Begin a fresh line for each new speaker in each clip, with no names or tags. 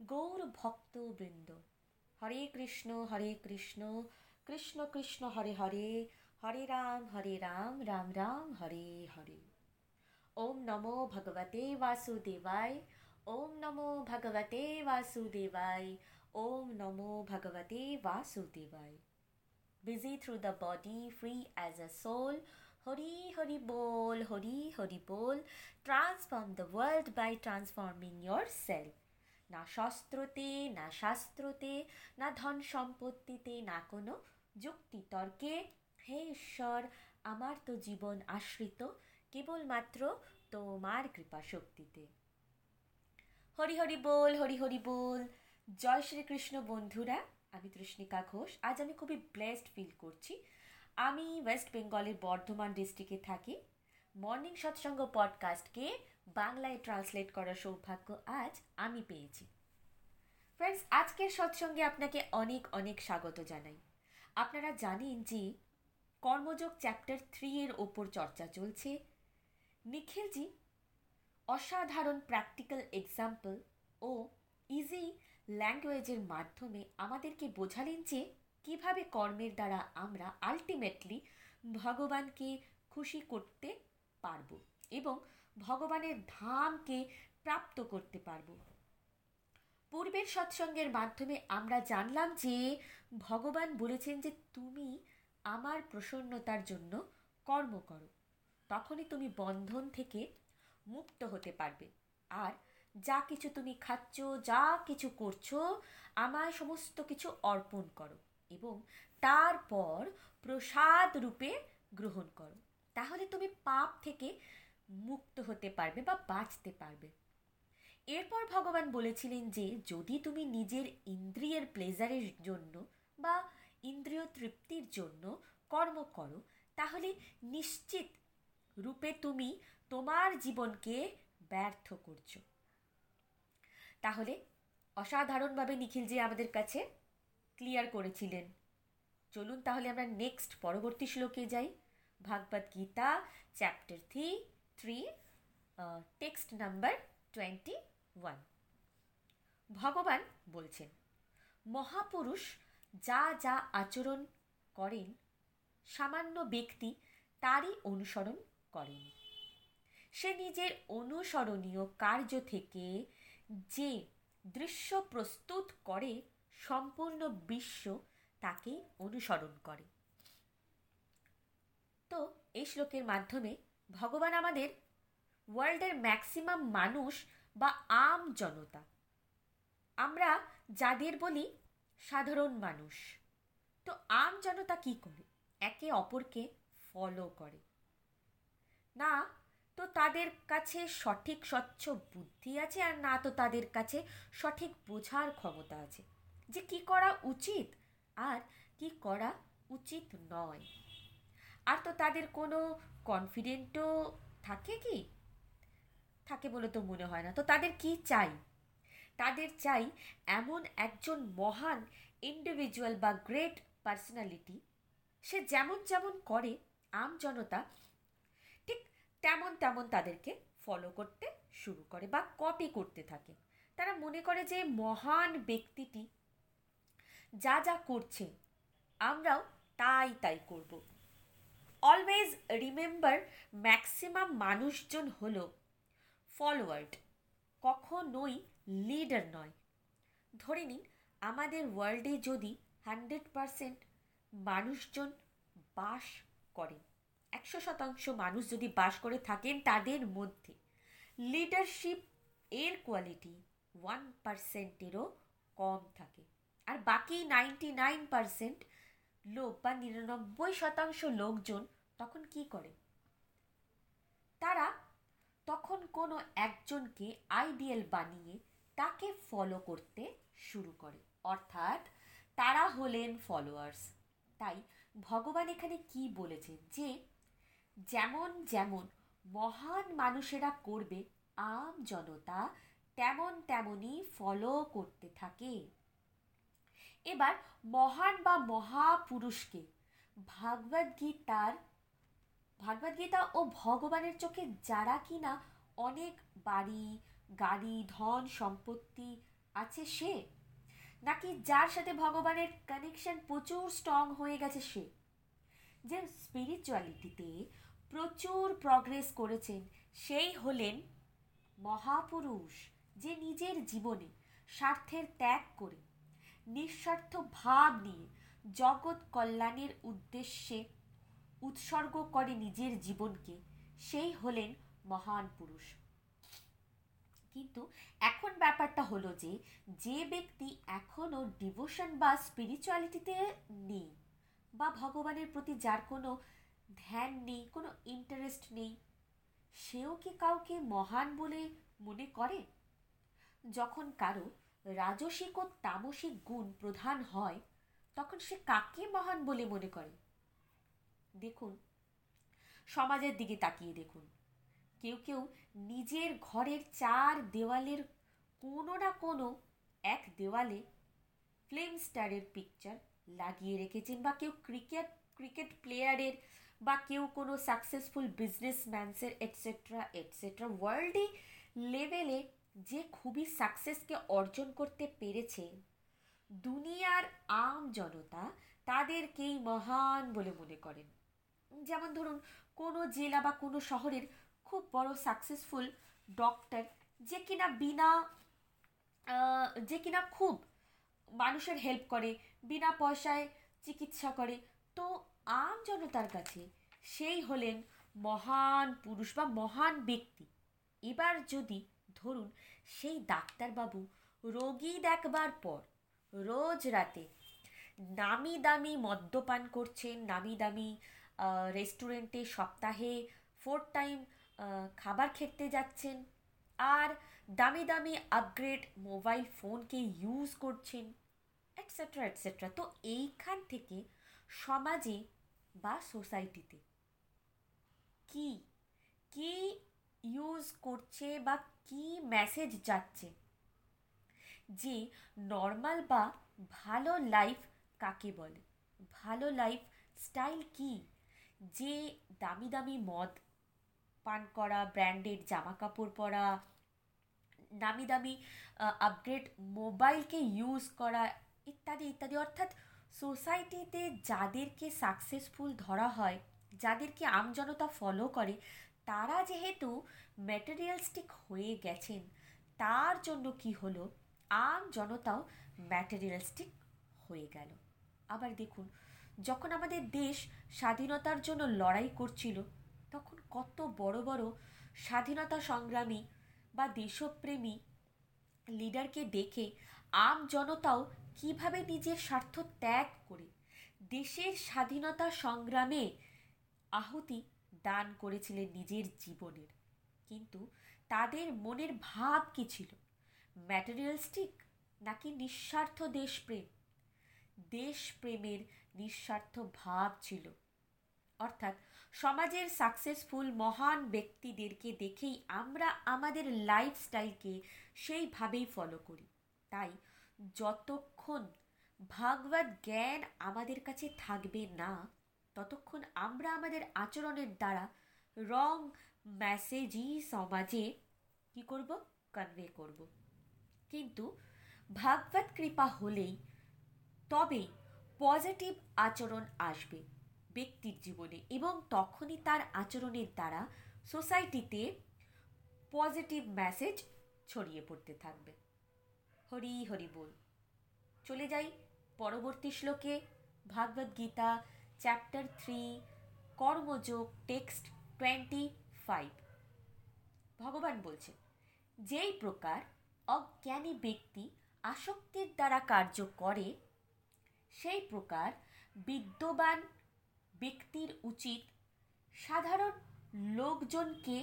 गौर भक्त वृंद हरे कृष्ण हरे कृष्ण कृष्ण कृष्ण हरे हरे हरे राम हरे राम राम राम हरे हरे ओम नमो भगवते वासुदेवाय ओम नमो भगवते वासुदेवाय ओम नमो भगवते वासुदेवाय busy through the body, free as a soul. Hari Hari Bol, Hari Hari Bol. Transform the world by transforming yourself. না শস্ত্রতে, না শাস্ত্রতে, না ধন সম্পত্তিতে না কোনো যুক্তি তর্কে হে ঈশ্বর, আমার তো জীবন আশ্রিত, কেবলমাত্র তোমার কৃপা শক্তিতে হরি হরি বল, হরি হরি বল। জয় শ্রীকৃষ্ণ বন্ধুরা, আমি তৃষ্ণিকা ঘোষ। আজ আমি খুবই ব্লেসড ফিল করছি। আমি ওয়েস্ট বেঙ্গলের বর্ধমান ডিস্ট্রিক্টে থাকি। মর্নিং সৎসঙ্গ পডকাস্টকে বাংলায় ট্রান্সলেট করার সৌভাগ্য আজ আমি পেয়েছি। ফ্রেন্ডস আজকের সৎসঙ্গে আপনাকে অনেক অনেক স্বাগত জানাই। আপনারা জানেন যে কর্মযোগ চ্যাপ্টার থ্রি এর ওপর চর্চা চলছে। নিখিলজি অসাধারণ প্র্যাকটিক্যাল এক্সাম্পল ও ইজি ল্যাঙ্গুয়েজের মাধ্যমে আমাদেরকে বোঝালেন যে কীভাবে কর্মের দ্বারা আমরা আলটিমেটলি ভগবানকে খুশি করতে পারব এবং ভগবানের ধামকে প্রাপ্ত করতে পারব। পূর্বের সৎসঙ্গের মাধ্যমে আমরা জানলাম যে ভগবান বলেছেন যে তুমি আমার প্রসন্নতার জন্য কর্ম করো। তখনই তুমি বন্ধন থেকে মুক্ত হতে পারবে। আর যা কিছু তুমি খাচ্ছ, যা কিছু করছ, আমায় সমস্ত কিছু অর্পণ করো এবং তারপর প্রসাদ রূপে গ্রহণ করো। তাহলে তুমি পাপ থেকে মুক্ত হতে পারবে বা বাঁচতে পারবে। এরপর ভগবান বলেছিলেন যে, যদি তুমি নিজের ইন্দ্রিয়ের প্লেজারের জন্য বা ইন্দ্রিয় তৃপ্তির জন্য কর্ম করো, তাহলে নিশ্চিত রূপে তুমি তোমার জীবনকে ব্যর্থ করছ। তাহলে অসাধারণভাবে নিখিলজি আমাদের কাছে ক্লিয়ার করেছিলেন। চলুন তাহলে আমরা নেক্সট পরবর্তী শ্লোকে যাই। Bhagavad Gita chapter three three text number twenty one ভগবান বলছেন, মহাপুরুষ যা যা আচরণ করেন, সামান্য ব্যক্তি তারই অনুসরণ করেন। সে নিজের অনুসরণীয় কার্য থেকে যে দৃশ্য প্রস্তুত করে, সম্পূর্ণ বিশ্ব তাকে অনুসরণ করে। তো, এই শ্লোকের মাধ্যমে ভগবান আমাদের ওয়ার্ল্ডের ম্যাক্সিমাম মানুষ বা আম জনতা। আমরা যাদের বলি সাধারণ মানুষ। তো আম জনতা কি করে? একে অপরকে ফলো করে। না, তো তাদের কাছে সঠিক স্বচ্ছ বুদ্ধি আছে আর না, তো তাদের কাছে সঠিক বোঝার ক্ষমতা আছে। যে কি করা উচিত আর কি করা উচিত নয়। আর তো তাদের কোনো কনফিডেন্টও থাকে কি? থাকে বলে তো মনে হয় না। তো তাদের কি চাই? তাদের চাই এমন একজন মহান ইন্ডিভিজুয়াল বা গ্রেট পার্সোনালিটি সে যেমন যেমন করে আম জনতা, ঠিক তেমন তেমন তাদেরকে ফলো করতে শুরু করে বা কপি করতে থাকে। তারা মনে করে যে মহান ব্যক্তিটি যা যা করছে, আমরাও তাই তাই করব। অলওয়েজ রিমেম্বার ম্যাক্সিমাম মানুষজন হল ফলোয়ার্ড কখনোই লিডার নয়। ধরে নিন, আমাদের ওয়ার্ল্ডে যদি হান্ড্রেড পারসেন্ট মানুষজন বাস করেন একশো শতাংশ মানুষ যদি বাস করে থাকেন, তাদের মধ্যে লিডারশিপ এর কোয়ালিটি ওয়ান পার্সেন্টেরও কম থাকে। আর বাকি নাইনটি নাইন পার্সেন্ট লোক বা নিরানব্বই শতাংশ লোকজন তখন কি করে? তারা তখন কোনো একজনকে আইডিয়াল বানিয়ে তাকে ফলো করতে শুরু করে। অর্থাৎ তারা হলেন ফলোয়ার্স তাই ভগবান এখানে কি বলেছেন যে যেমন যেমন মহান মানুষেরা করবে, আম জনতা তেমন তেমনই ফলো করতে থাকে। এবার মহান বা মহাপুরুষকে ভাগবত গীতার, ভাগবত গীতা ও ভগবানের চোখে যারা কিনা অনেক বাড়ি, গাড়ি, ধন, সম্পত্তি আছে সে? নাকি যার সাথে ভগবানের কানেকশন প্রচুর স্ট্রং হয়ে গেছে সে? যে স্পিরিচুয়ালিটিতে প্রচুর প্রগ্রেস করেছেন, সেই হলেন মহাপুরুষ যে নিজের জীবনে স্বার্থের ত্যাগ করে নিঃস্বার্থ ভাব নিয়ে জগৎ কল্যাণের উদ্দেশ্যে উৎসর্গ করে নিজের জীবনকে, সেই হলেন মহান পুরুষ। কিন্তু এখন ব্যাপারটা হলো যে যে ব্যক্তি এখনও ডিভোশন বা স্পিরিচুয়ালিটিতে নেই বা ভগবানের প্রতি যার কোনো ধ্যান নেই, কোনো ইন্টারেস্ট নেই, সেও কি কাউকে মহান বলে মনে করে? যখন কারও রাজসিক ও তামসিক গুণ প্রধান হয়, তখন সে কাকে মহান বলে মনে করে? দেখুন, সমাজের দিকে তাকিয়ে দেখুন। কেউ কেউ নিজের ঘরের চার দেওয়ালের কোনো না কোনো এক দেওয়ালে ফিল্ম স্টারের পিকচার লাগিয়ে রেখেছেন বা কেউ ক্রিকেট ক্রিকেট প্লেয়ারের বা কেউ কোনো সাকসেসফুল বিজনেসম্যানসের এটসেট্রা এটসেট্রা ওয়ার্ল্ডে লেভেলে যে খুবই সাকসেসকে অর্জন করতে পেরেছে, দুনিয়ার আম জনতা তাদেরকেই মহান বলে মনে করেন। যেমন ধরুন, কোনো জেলা বা কোনো শহরের খুব বড় সাকসেসফুল ডক্টর যে কিনা বিনা যে কিনা খুব মানুষের হেল্প করে, বিনা পয়সায় চিকিৎসা করে, তো আম জনতার কাছে সেই হলেন মহান পুরুষ বা মহান ব্যক্তি। এবার যদি ধরুন সেই ডাক্তারবাবু রোগী দেখবার পর, রোজ রাতে নামি দামি মদ্যপান করছেন, নামি দামি রেস্টুরেন্টে সপ্তাহে ফোর টাইম খাবার খেতে যাচ্ছেন আর দামি দামি আপগ্রেড মোবাইল ফোনকে ইউজ করছেন এটসেট্রা এটসেট্রা তো এইখান থেকে সমাজে বা সোসাইটিতে কি কি ইউজ করছে বা কি মেসেজ যাচ্ছে? যে নর্মাল বা ভালো লাইফ কাকে বলে? ভালো লাইফ স্টাইল কি? যে দামি দামি মদ পান করা ব্র্যান্ডেড জামা কাপড় পরা দামি দামি আপগ্রেড মোবাইলকে ইউজ করা ইত্যাদি ইত্যাদি। অর্থাৎ সোসাইটিতে যাদেরকে সাকসেসফুল ধরা হয়, যাদেরকে আমজনতা ফলো করে তারা যেহেতু ম্যাটেরিয়ালস্টিক হয়ে গেছেন, তার জন্য কি হলো? আম জনতাও ম্যাটেরিয়ালস্টিক হয়ে গেল। আবার দেখুন, যখন আমাদের দেশ স্বাধীনতার জন্য লড়াই করছিল, তখন কত বড় বড় স্বাধীনতা সংগ্রামী বা দেশপ্রেমী লিডারকে দেখে আম জনতাও কীভাবে নিজের স্বার্থ ত্যাগ করে দেশের স্বাধীনতা সংগ্রামে আহুতি দান করেছিলেন নিজের জীবনের। কিন্তু তাদের মনের ভাব কি ছিল? ম্যাটেরিয়ালস্টিক নাকি নিঃস্বার্থ দেশপ্রেম? দেশপ্রেমের নিঃস্বার্থ ভাব ছিল। অর্থাৎ সমাজের সাকসেসফুল মহান ব্যক্তিদেরকে দেখেই আমরা আমাদের লাইফস্টাইলকে সেইভাবেই ফলো করি। তাই যতক্ষণ ভাগবত জ্ঞান আমাদের কাছে থাকবে না ততক্ষণ আমরা আমাদের আচরণের দ্বারা রং মেসেজই সমাজে কি করব? কনভে করব। কিন্তু ভাগবত কৃপা হলেই তবে পজিটিভ আচরণ আসবে ব্যক্তির জীবনে এবং তখনই তার আচরণের দ্বারা সোসাইটিতে পজিটিভ মেসেজ ছড়িয়ে পড়তে থাকবে। হরি হরি বল। চলে যাই পরবর্তী শ্লোকে, Bhagavad Gita chapter three, Karmayog, text twenty five ভগবান বলছেন যেই প্রকার অজ্ঞানী ব্যক্তি আসক্তির দ্বারা কার্য করে, সেই প্রকার বিদ্যমান ব্যক্তির উচিত সাধারণ লোকজনকে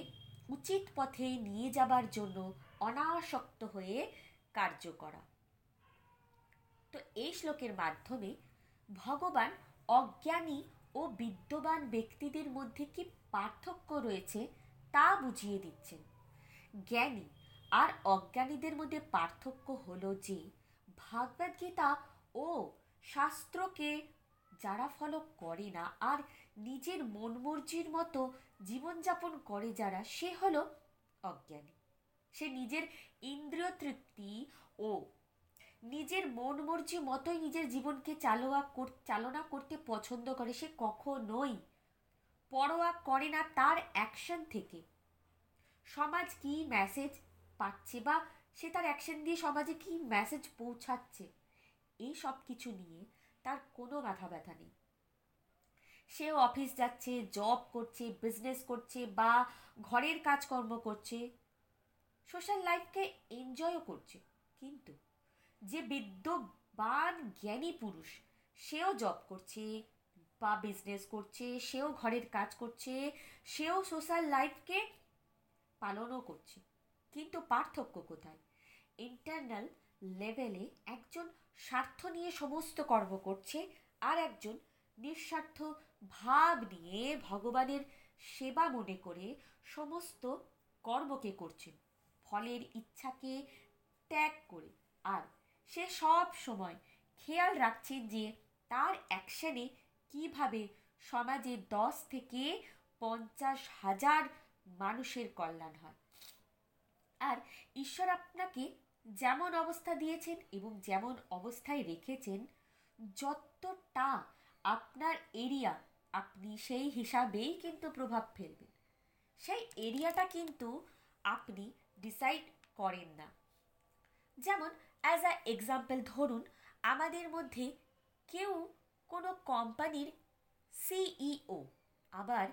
উচিত পথে নিয়ে যাবার জন্য অনাসক্ত হয়ে কার্য করা। তো এই শ্লোকের মাধ্যমে ভগবান অজ্ঞানী ও বিদ্যমান ব্যক্তিদের মধ্যে কি পার্থক্য রয়েছে তা বুঝিয়ে দিচ্ছেন। জ্ঞানী আর অজ্ঞানীদের মধ্যে পার্থক্য হলো যে, ভাগবত গীতা ও শাস্ত্রকে যারা ফলো করে না আর নিজের মন মর্জির মতো জীবনযাপন করে যারা, সে হলো অজ্ঞানী। সে নিজের ইন্দ্রিয় তৃপ্তি ও নিজের মন মর্জি মতোই নিজের জীবনকে চালোয়া চালনা করতে পছন্দ করে সে কখনোই। পরোয়া করে না তার অ্যাকশন থেকে। সমাজ কি মেসেজ পাচ্ছে বা সে তার অ্যাকশন দিয়ে সমাজে কি মেসেজ পৌঁছাচ্ছে, এই সব কিছু নিয়ে তার কোনো মাথা ব্যথা নেই। সে অফিস যাচ্ছে জব করছে বিজনেস করছে বা ঘরের কাজকর্ম করছে সোশ্যাল লাইফকে এনজয়ও করছে, কিন্তু যে বিদ্যবান জ্ঞানী পুরুষ, সেও জব করছে, বা বিজনেস করছে, সেও ঘরের কাজ করছে, সেও সোশ্যাল লাইফকে পালনও করছে। কিন্তু পার্থক্য কোথায়? ইন্টারনাল লেভেলে একজন স্বার্থ নিয়ে সমস্ত কর্ম করছে আর একজন নিঃস্বার্থ ভাব নিয়ে ভগবানের সেবা মনে করে সমস্ত কর্মকে করছেন ফলের ইচ্ছাকে ত্যাগ করে। আর সে সব সময় খেয়াল রাখছেন যে তার অ্যাকশনে কীভাবে সমাজে দশ থেকে পঞ্চাশ হাজার মানুষের কল্যাণ হয়। আর ঈশ্বর আপনাকে যেমন অবস্থা দিয়েছেন এবং যেমন অবস্থায় রেখেছেন, যতটা আপনার এরিয়া আপনি সেই হিসাবেই কিন্তু প্রভাব ফেলবেন। সেই এরিয়াটা কিন্তু আপনি ডিসাইড করেন না। যেমন অ্যাজ আ এক্সাম্পল ধরুন, আমাদের মধ্যে কেউ কোনো কোম্পানির সিইও আবার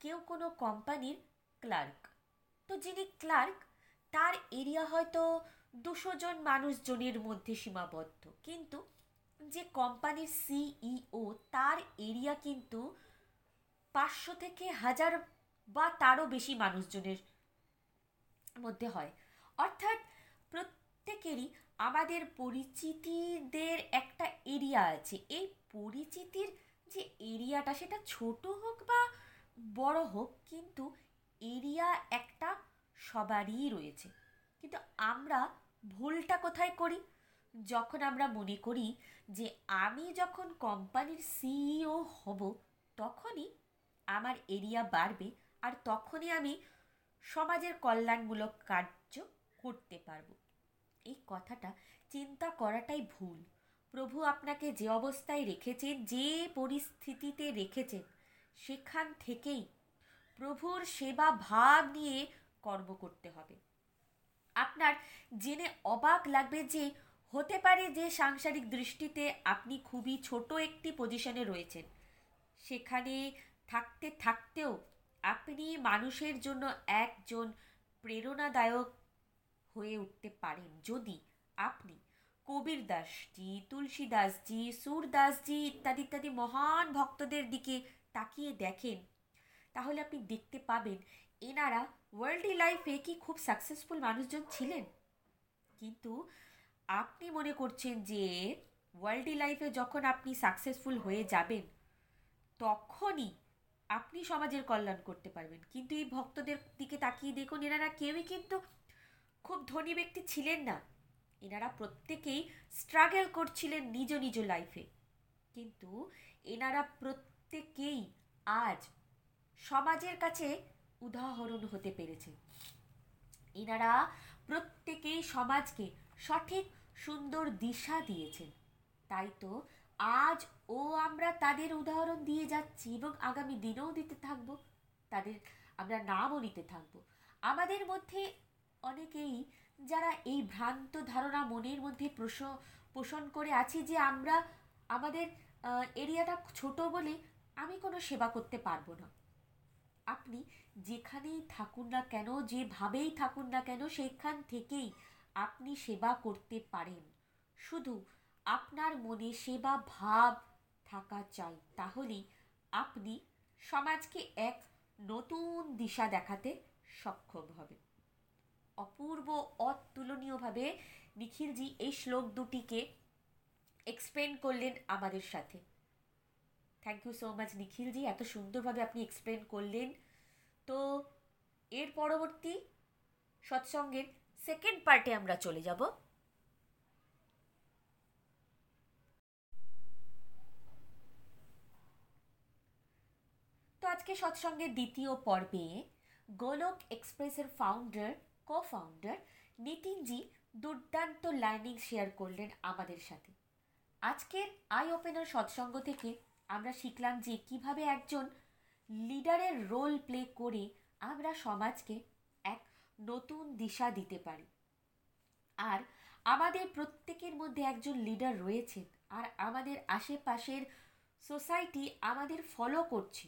কেউ কোনো কোম্পানির ক্লার্ক তো যিনি ক্লার্ক তার এরিয়া হয়তো দুশো জন মানুষজনের মধ্যে সীমাবদ্ধ। কিন্তু যে কোম্পানির সিইও তার এরিয়া কিন্তু পাঁচশো থেকে হাজার বা তারও বেশি মানুষজনের মধ্যে হয়। অর্থাৎ প্রত্যেকেরই আমাদের পরিচিতিদের একটা এরিয়া আছে। এই পরিচিতির যে এরিয়াটা সেটা ছোট হোক বা বড় হোক, কিন্তু এরিয়া একটা সবারই রয়েছে। কিন্তু আমরা ভুলটা কোথায় করি? যখন আমরা মনে করি যে আমি যখন কোম্পানির সিইও হব, তখনই আমার এরিয়া বাড়বে আর তখনই আমি সমাজের কল্যাণমূলক কার্য করতে পারব। এই কথাটা চিন্তা করাটাই ভুল। প্রভু আপনাকে যে অবস্থায় রেখেছেন, যে পরিস্থিতিতে রেখেছেন, সেখান থেকেই প্রভুর সেবা ভাব নিয়ে কর্ম করতে হবে। আপনার জেনে অবাক লাগবে যে হতে পারে যে সাংসারিক দৃষ্টিতে আপনি খুবই ছোট একটি পজিশনে রয়েছেন। সেখানে থাকতে থাকতেও আপনি মানুষের জন্য একজন প্রেরণাদায়ক হয়ে উঠতে পারেন। যদি আপনি কবির দাসজি, তুলসী দাসজি সুরদাসজি ইত্যাদি ইত্যাদি মহান ভক্তদের দিকে তাকিয়ে দেখেন, তাহলে আপনি দেখতে পাবেন এনারা ওয়ার্ল্ডলি লাইফে কি খুব সাকসেসফুল মানুষজন ছিলেন। কিন্তু আপনি মনে করছেন যে ওয়ার্ল্ডলি লাইফে যখন আপনি সাকসেসফুল হয়ে যাবেন, তখনই আপনি সমাজের কল্যাণ করতে পারবেন। কিন্তু এই ভক্তদের দিকে তাকিয়ে দেখুন, এনারা কেউই কিন্তু খুব ধনী ব্যক্তি ছিলেন না। এনারা প্রত্যেকেই স্ট্রাগল করছিলেন নিজ নিজ লাইফে কিন্তু এনারা প্রত্যেকেই আজ সমাজের কাছে উদাহরণ হতে পেরেছে। এনারা প্রত্যেকেই সমাজকে সঠিক, সুন্দর দিশা দিয়েছেন। তাই তো আজ ও আমরা তাদের উদাহরণ দিয়ে যাচ্ছি এবং আগামী দিনেও দিতে থাকব। তাদের আমরা নামও নিতে থাকব। আমাদের মধ্যে অনেকেই যারা এই ভ্রান্ত ধারণা মনের মধ্যে প্রশ, পোষণ করে আছি যে আমরা, আমাদের এরিয়াটা ছোট বলে আমি কোনো সেবা করতে পারব না। আপনি যেখানেই থাকুন না কেন, যেভাবেই থাকুন না কেন, সেখান থেকেই আপনি সেবা করতে পারেন। শুধু আপনার মনে সেবা ভাব থাকা চাই তাহলেই আপনি সমাজকে এক নতুন দিশা দেখাতে সক্ষম হবে অপূর্ব, অতুলনীয়ভাবে নিখিলজি এই শ্লোক দুটিকে এক্সপ্লেন করলেন আমাদের সাথে। Thank you so much Nikhilji, এত সুন্দরভাবে আপনি এক্সপ্লেন করলেন। তো এর পরবর্তী সৎসঙ্গের সেকেন্ড পার্টে আমরা চলে যাব। তো আজকে সৎসঙ্গের দ্বিতীয় পর্বে গোলক এক্সপ্রেসের ফাউন্ডার কো ফাউন্ডার নিতিনজি দুর্দান্ত লার্নিং শেয়ার করলেন আমাদের সাথে। আজকের আই ওপেনার সৎসঙ্গ থেকে আমরা শিখলাম যে কীভাবে একজন লিডারের রোল প্লে করে আমরা সমাজকে এক নতুন দিশা দিতে পারি। আর আমাদের প্রত্যেকের মধ্যে একজন লিডার রয়েছেন আর আমাদের আশেপাশের সোসাইটি আমাদের ফলো করছে।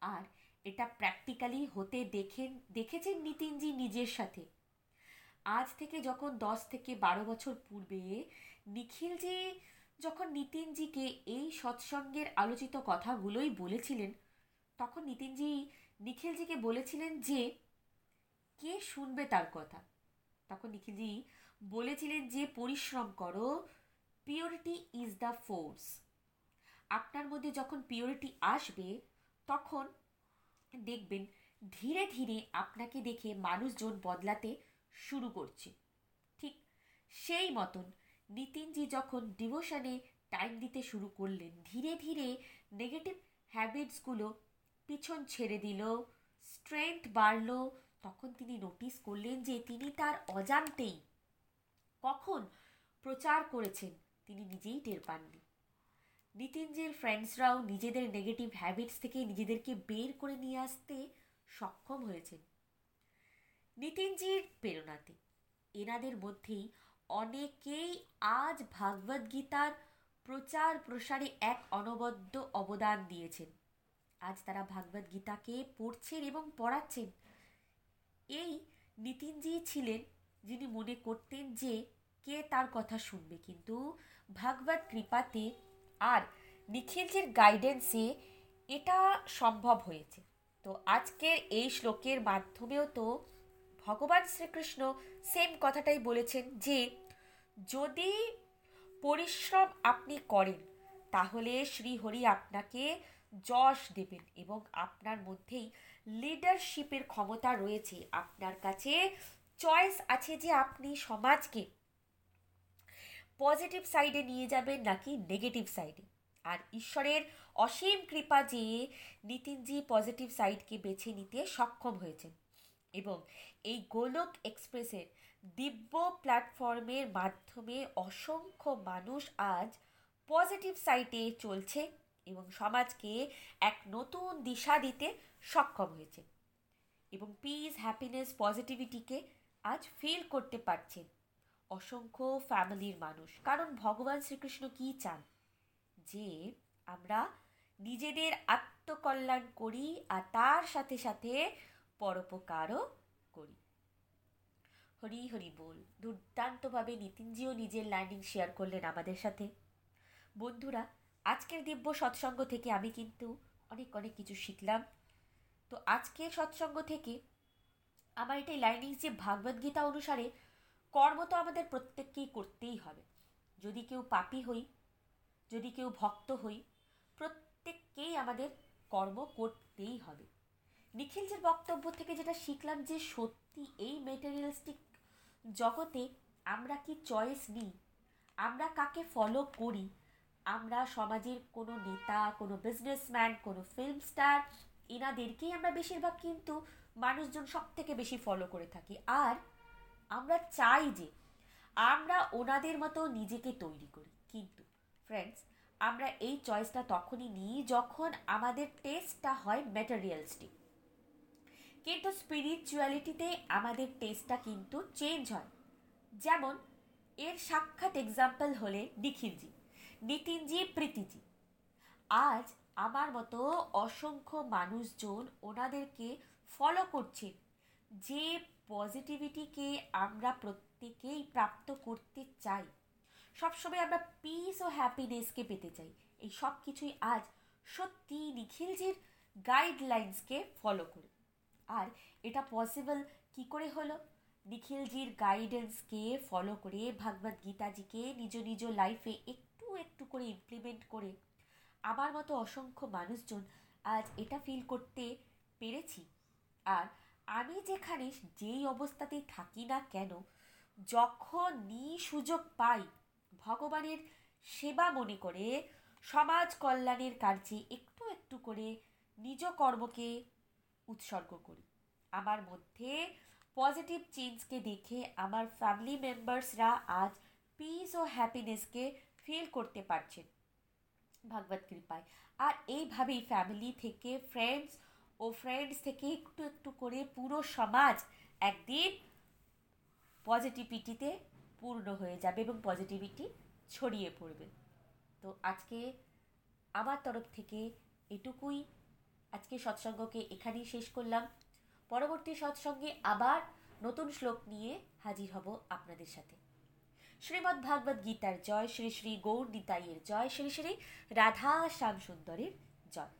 আর এটা প্র্যাকটিক্যালি হতে দেখেন দেখেছেন নিতিনজি নিজের সাথে? আজ থেকে যখন দশ থেকে বারো বছর পূর্বে নিখিলজি যখন নিতিনজিকে এই সৎসঙ্গের আলোচিত কথাগুলোই বলেছিলেন, তখন নিতিনজি নিখিলজিকে বলেছিলেন যে, কে শুনবে তার কথা? তখন নিখিলজি বলেছিলেন যে, পরিশ্রম করো পিওরিটি ইজ দ্য ফোর্স আপনার মধ্যে যখন পিওরিটি আসবে, তখন দেখবেন ধীরে ধীরে আপনাকে দেখে মানুষজন বদলাতে শুরু করছে। ঠিক সেই মতন নিতিনজি যখন ডিভোশনে টাইম দিতে শুরু করলেন, ধীরে ধীরে নেগেটিভ হ্যাবিটসগুলো পিছন ছেড়ে দিল, স্ট্রেংথ বাড়ল। তখন তিনি নোটিস করলেন যে তিনি তার অজান্তেই কখন প্রচার করেছেন, তিনি নিজেই টের পাননি। নিতিনজির ফ্রেন্ডসরাও নিজেদের নেগেটিভ হ্যাবিটস থেকে নিজেদেরকে বের করে নিয়ে আসতে সক্ষম হয়েছেন নিতিনজির প্রেরণাতে এনাদের মধ্যেই অনেকেই আজ ভাগবত গীতার প্রচার প্রসারে এক অনবদ্য অবদান দিয়েছেন। আজ তারা ভাগবত গীতাকে পড়ছেন এবং পড়াচ্ছেন। এই নিতিনজি ছিলেন যিনি মনে করতেন যে কে তার কথা শুনবে, কিন্তু ভাগবত কৃপাতে আর নিখিলজির গাইডেন্সে এটা সম্ভব হয়েছে। তো আজকের এই শ্লোকের মাধ্যমেও তো ভগবান শ্রীকৃষ্ণ সেম কথাটাই বলেছেন যে, যদি পরিশ্রম আপনি করেন, তাহলে শ্রীহরি আপনাকে যশ দেবেন এবং আপনার মধ্যেই লিডারশিপের ক্ষমতা রয়েছে। আপনার কাছে চয়েস আছে যে আপনি সমাজকে পজিটিভ সাইডে নিয়ে যাবেন নাকি নেগেটিভ সাইডে আর ঈশ্বরের অসীম কৃপা যে নিতিনজি পজিটিভ সাইডকে বেছে নিতে সক্ষম হয়েছেন। এবং এই গোলক এক্সপ্রেসের দিব্য প্ল্যাটফর্মের মাধ্যমে অসংখ্য মানুষ আজ পজিটিভ সাইটে চলছে এবং সমাজকে এক নতুন দিশা দিতে সক্ষম হয়েছে। এবং পিস হ্যাপিনেস পজিটিভিটিকে আজ ফিল করতে পারছেন। অসংখ্য ফ্যামিলির মানুষ। কারণ ভগবান শ্রীকৃষ্ণ কি চান? যে আমরা নিজেদের আত্মকল্যাণ করি আর তার সাথে সাথে পরোপকারও করি। হরি হরি বল। দুর্দান্তভাবে নিতিনজিও নিজের লার্নিং শেয়ার করলেন আমাদের সাথে। বন্ধুরা, আজকের দিব্য সৎসঙ্গ থেকে আমি কিন্তু অনেক অনেক কিছু শিখলাম। তো আজকের সৎসঙ্গ থেকে আমার এটাই লার্নিং যে ভাগবত গীতা অনুসারে কর্ম তো আমাদের প্রত্যেককেই করতেই হবে। যদি কেউ পাপি হই, যদি কেউ ভক্ত হই, প্রত্যেককেই আমাদের কর্ম করতেই হবে। নিখিলজির বক্তব্য থেকে যেটা শিখলাম যে সত্যি এই মেটেরিয়ালিস্টিক জগতে আমরা কি চয়েস নিই, আমরা কাকে ফলো করি, আমরা সমাজের কোনো নেতা, কোনো বিজনেসম্যান কোনো ফিল্ম স্টার এনাদেরকেই আমরা বেশিরভাগ কিন্তু মানুষজন সব থেকে বেশি ফলো করে থাকি। আর আমরা চাই যে আমরা ওনাদের মতো নিজেকে তৈরি করি। কিন্তু ফ্রেন্ডস আমরা এই চয়েসটা তখনই নিই যখন আমাদের টেস্টটা হয় ম্যাটেরিয়ালস্টিক কিন্তু স্পিরিচুয়ালিটিতে আমাদের টেস্টটা কিন্তু চেঞ্জ হয়। যেমন, এর সাক্ষাৎ এক্সাম্পল হলে নিখিলজি, নিতিনজি, প্রীতিজি। আজ আমার মতো অসংখ্য মানুষজন ওনাদেরকে ফলো করছেন যে পজিটিভিটিকে আমরা প্রত্যেকেই প্রাপ্ত করতে চাই। সবসময় আমরা পিস ও হ্যাপিনেসকে পেতে চাই। এই সব কিছুই আজ সত্যি নিখিলজির গাইডলাইন্সকে ফলো করে। আর এটা পসিবল কি করে হলো? নিখিলজির গাইডেন্সকে ফলো করে ভাগবত গীতাজিকে নিজ নিজ লাইফে একটু একটু করে ইমপ্লিমেন্ট করে আমার মতো অসংখ্য মানুষজন আজ এটা ফিল করতে পেরেছি। আর আমি যেখানে যেই অবস্থাতেই থাকি না কেন, যখনই সুযোগ পাই, ভগবানের সেবা মনে করে সমাজ কল্যাণের কার্যে একটু একটু করে নিজ কর্মকে উৎসর্গ করি। আমার মধ্যে পজিটিভ চেঞ্জকে দেখে আমার ফ্যামিলি মেম্বার্সরা আজ পিস ও হ্যাপিনেসকে ফিল করতে পারছেন। ভাগবত কৃপায়। আর এইভাবেই ফ্যামিলি থেকে ফ্রেন্ডস ও ফ্রেন্ডস থেকে একটু একটু করে পুরো সমাজ একদিন পজিটিভিটিতে পূর্ণ হয়ে যাবে এবং পজিটিভিটি ছড়িয়ে পড়বে। তো আজকে আমার তরফ থেকে এটুকুই। আজকে সৎসঙ্গকে এখানেই শেষ করলাম। পরবর্তী সৎসঙ্গে আবার নতুন শ্লোক নিয়ে হাজির হব আপনাদের সাথে। শ্রীমদ্ ভাগবত গীতার জয়, শ্রী শ্রী গৌর নিতাইয়ের জয়, শ্রী শ্রী রাধা শ্যাম সুন্দরের জয়।